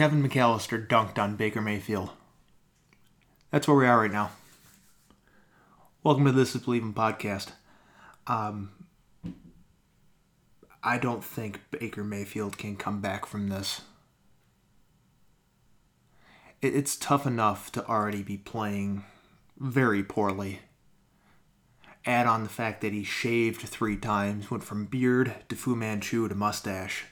Kevin McAllister dunked on Baker Mayfield. That's where we are right now. Welcome to This Is Believing podcast. Um, I don't think Baker Mayfield can come back from this. It, it's tough enough to already be playing very poorly. Add on the fact that he shaved three times, went from beard to Fu Manchu to mustache.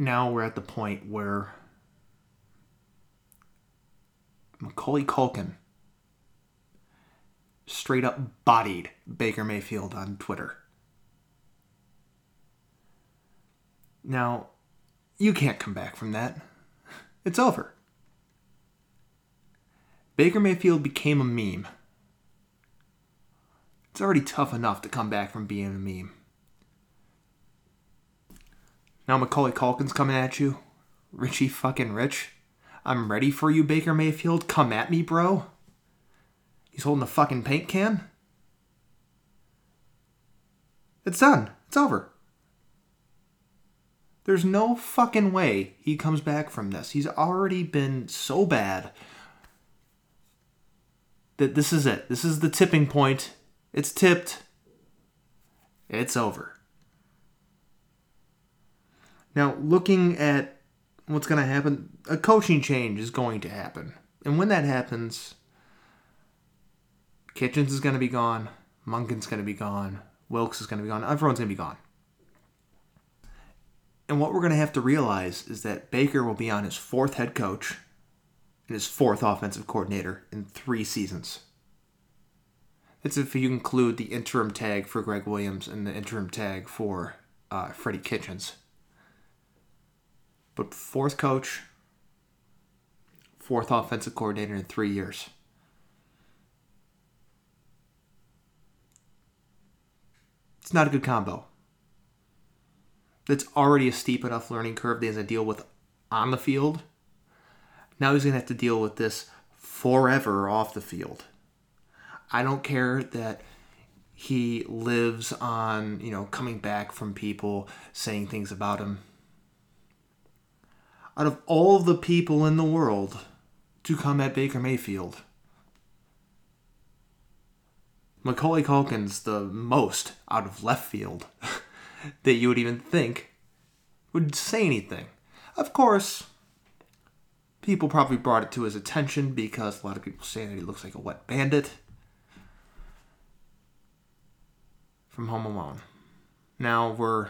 Now we're at the point where Macaulay Culkin straight up bodied Baker Mayfield on Twitter. Now, you can't come back from that. It's over. Baker Mayfield became a meme. It's already tough enough to come back from being a meme. Now Macaulay Culkin's coming at you. Richie fucking Rich. I'm ready for you, Baker Mayfield. Come at me, bro. He's holding a fucking paint can. It's done. It's over. There's no fucking way he comes back from this. He's already been so bad that this is it. This is the tipping point. It's tipped. It's over. Now, looking at what's going to happen, a coaching change is going to happen. And when that happens, Kitchens is going to be gone. Monken's going to be gone. Wilks is going to be gone. Everyone's going to be gone. And what we're going to have to realize is that Baker will be on his fourth head coach and his fourth offensive coordinator in three seasons. That's if you include the interim tag for Gregg Williams and the interim tag for uh, Freddie Kitchens. But fourth coach, fourth offensive coordinator in three years. It's not a good combo that's already a steep enough learning curve that he has to deal with on the field. Now he's going to have to deal with this forever off the field. I don't care that he lives on, you know, coming back from people saying things about him. Out of all the people in the world to come at Baker Mayfield, Macaulay Culkin's the most out of left field. that you would even think would say anything. Of course, people probably brought it to his attention because a lot of people say that he looks like a wet bandit from Home Alone. Now we're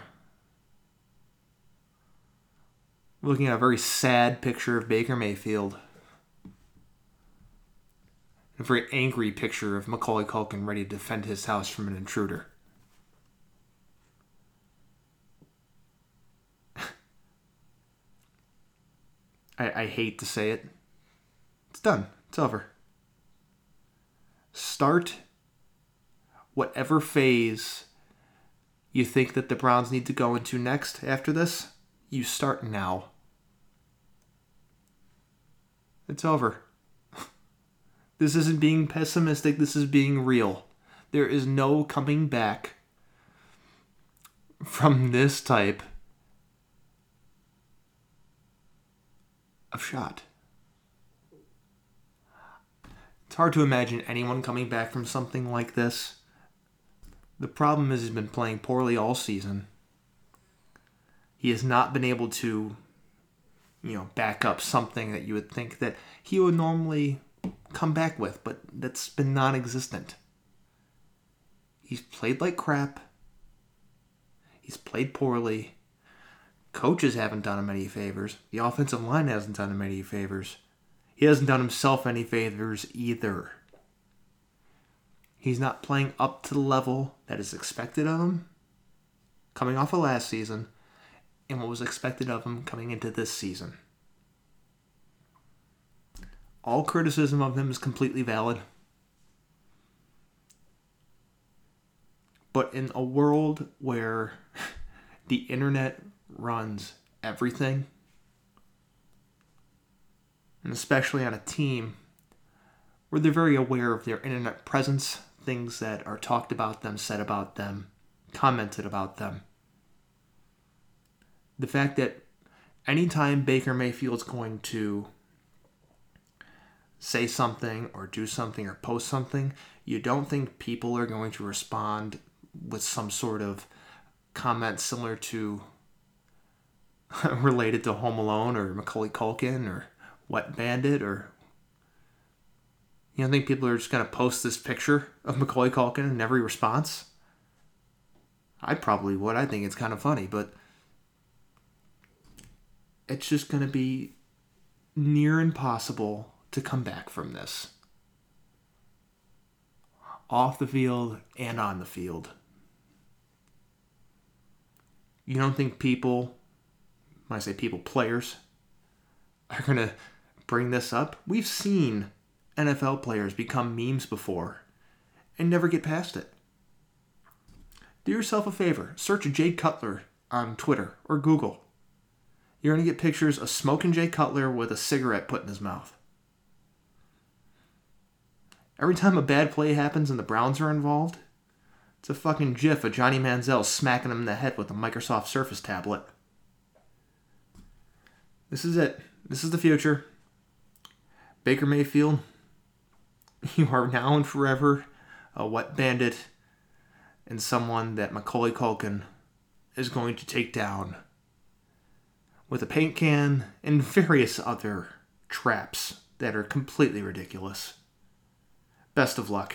looking at a very sad picture of Baker Mayfield. A very angry picture of Macaulay Culkin ready to defend his house from an intruder. I, I hate to say it. It's done. It's over. Start whatever phase you think that the Browns need to go into next after this. You start now. It's over. this isn't being pessimistic, this is being real. There is no coming back from this type of shot. It's hard to imagine anyone coming back from something like this. The problem is he's been playing poorly all season. He has not been able to, you know, back up something that you would think that he would normally come back with, but that's been non existent. He's played like crap. He's played poorly. Coaches haven't done him any favors. The offensive line hasn't done him any favors. He hasn't done himself any favors either. He's not playing up to the level that is expected of him coming off of last season and what was expected of him coming into this season. All criticism of him is completely valid. But in a world where the internet runs everything. And especially on a team where they're very aware of their internet presence, things that are talked about them, said about them, commented about them. The fact that anytime Baker Mayfield's going to say something or do something or post something, you don't think people are going to respond with some sort of comment similar to related to Home Alone or Macaulay Culkin or Wet Bandit or you don't think people are just going to post this picture of Macaulay Culkin in every response? I probably would. I think it's kind of funny, but it's just going to be near impossible to come back from this. Off the field and on the field. You don't think people, when I say people, players, are going to bring this up? We've seen NFL players become memes before and never get past it. Do yourself a favor search Jay Cutler on Twitter or Google. You're going to get pictures of smoking Jay Cutler with a cigarette put in his mouth. Every time a bad play happens and the Browns are involved, it's a fucking gif of Johnny Manziel smacking him in the head with a Microsoft Surface tablet. This is it. This is the future. Baker Mayfield, you are now and forever a wet bandit and someone that Macaulay Culkin is going to take down with a paint can and various other traps that are completely ridiculous. Best of luck.